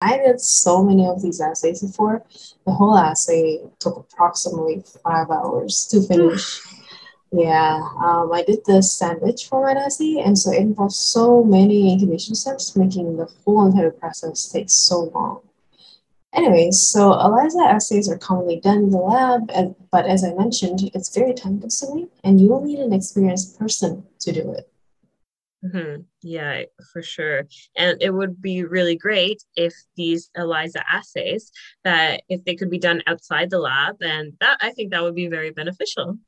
I did so many of these assays before. The whole assay took approximately five hours to finish. yeah, um, I did the sandwich format assay, and so it involves so many incubation steps, making the whole entire process take so long. Anyways, so ELISA assays are commonly done in the lab, but as I mentioned, it's very time consuming, and you will need an experienced person to do it. Mm-hmm. Yeah, for sure. And it would be really great if these ELISA assays that if they could be done outside the lab, and that I think that would be very beneficial.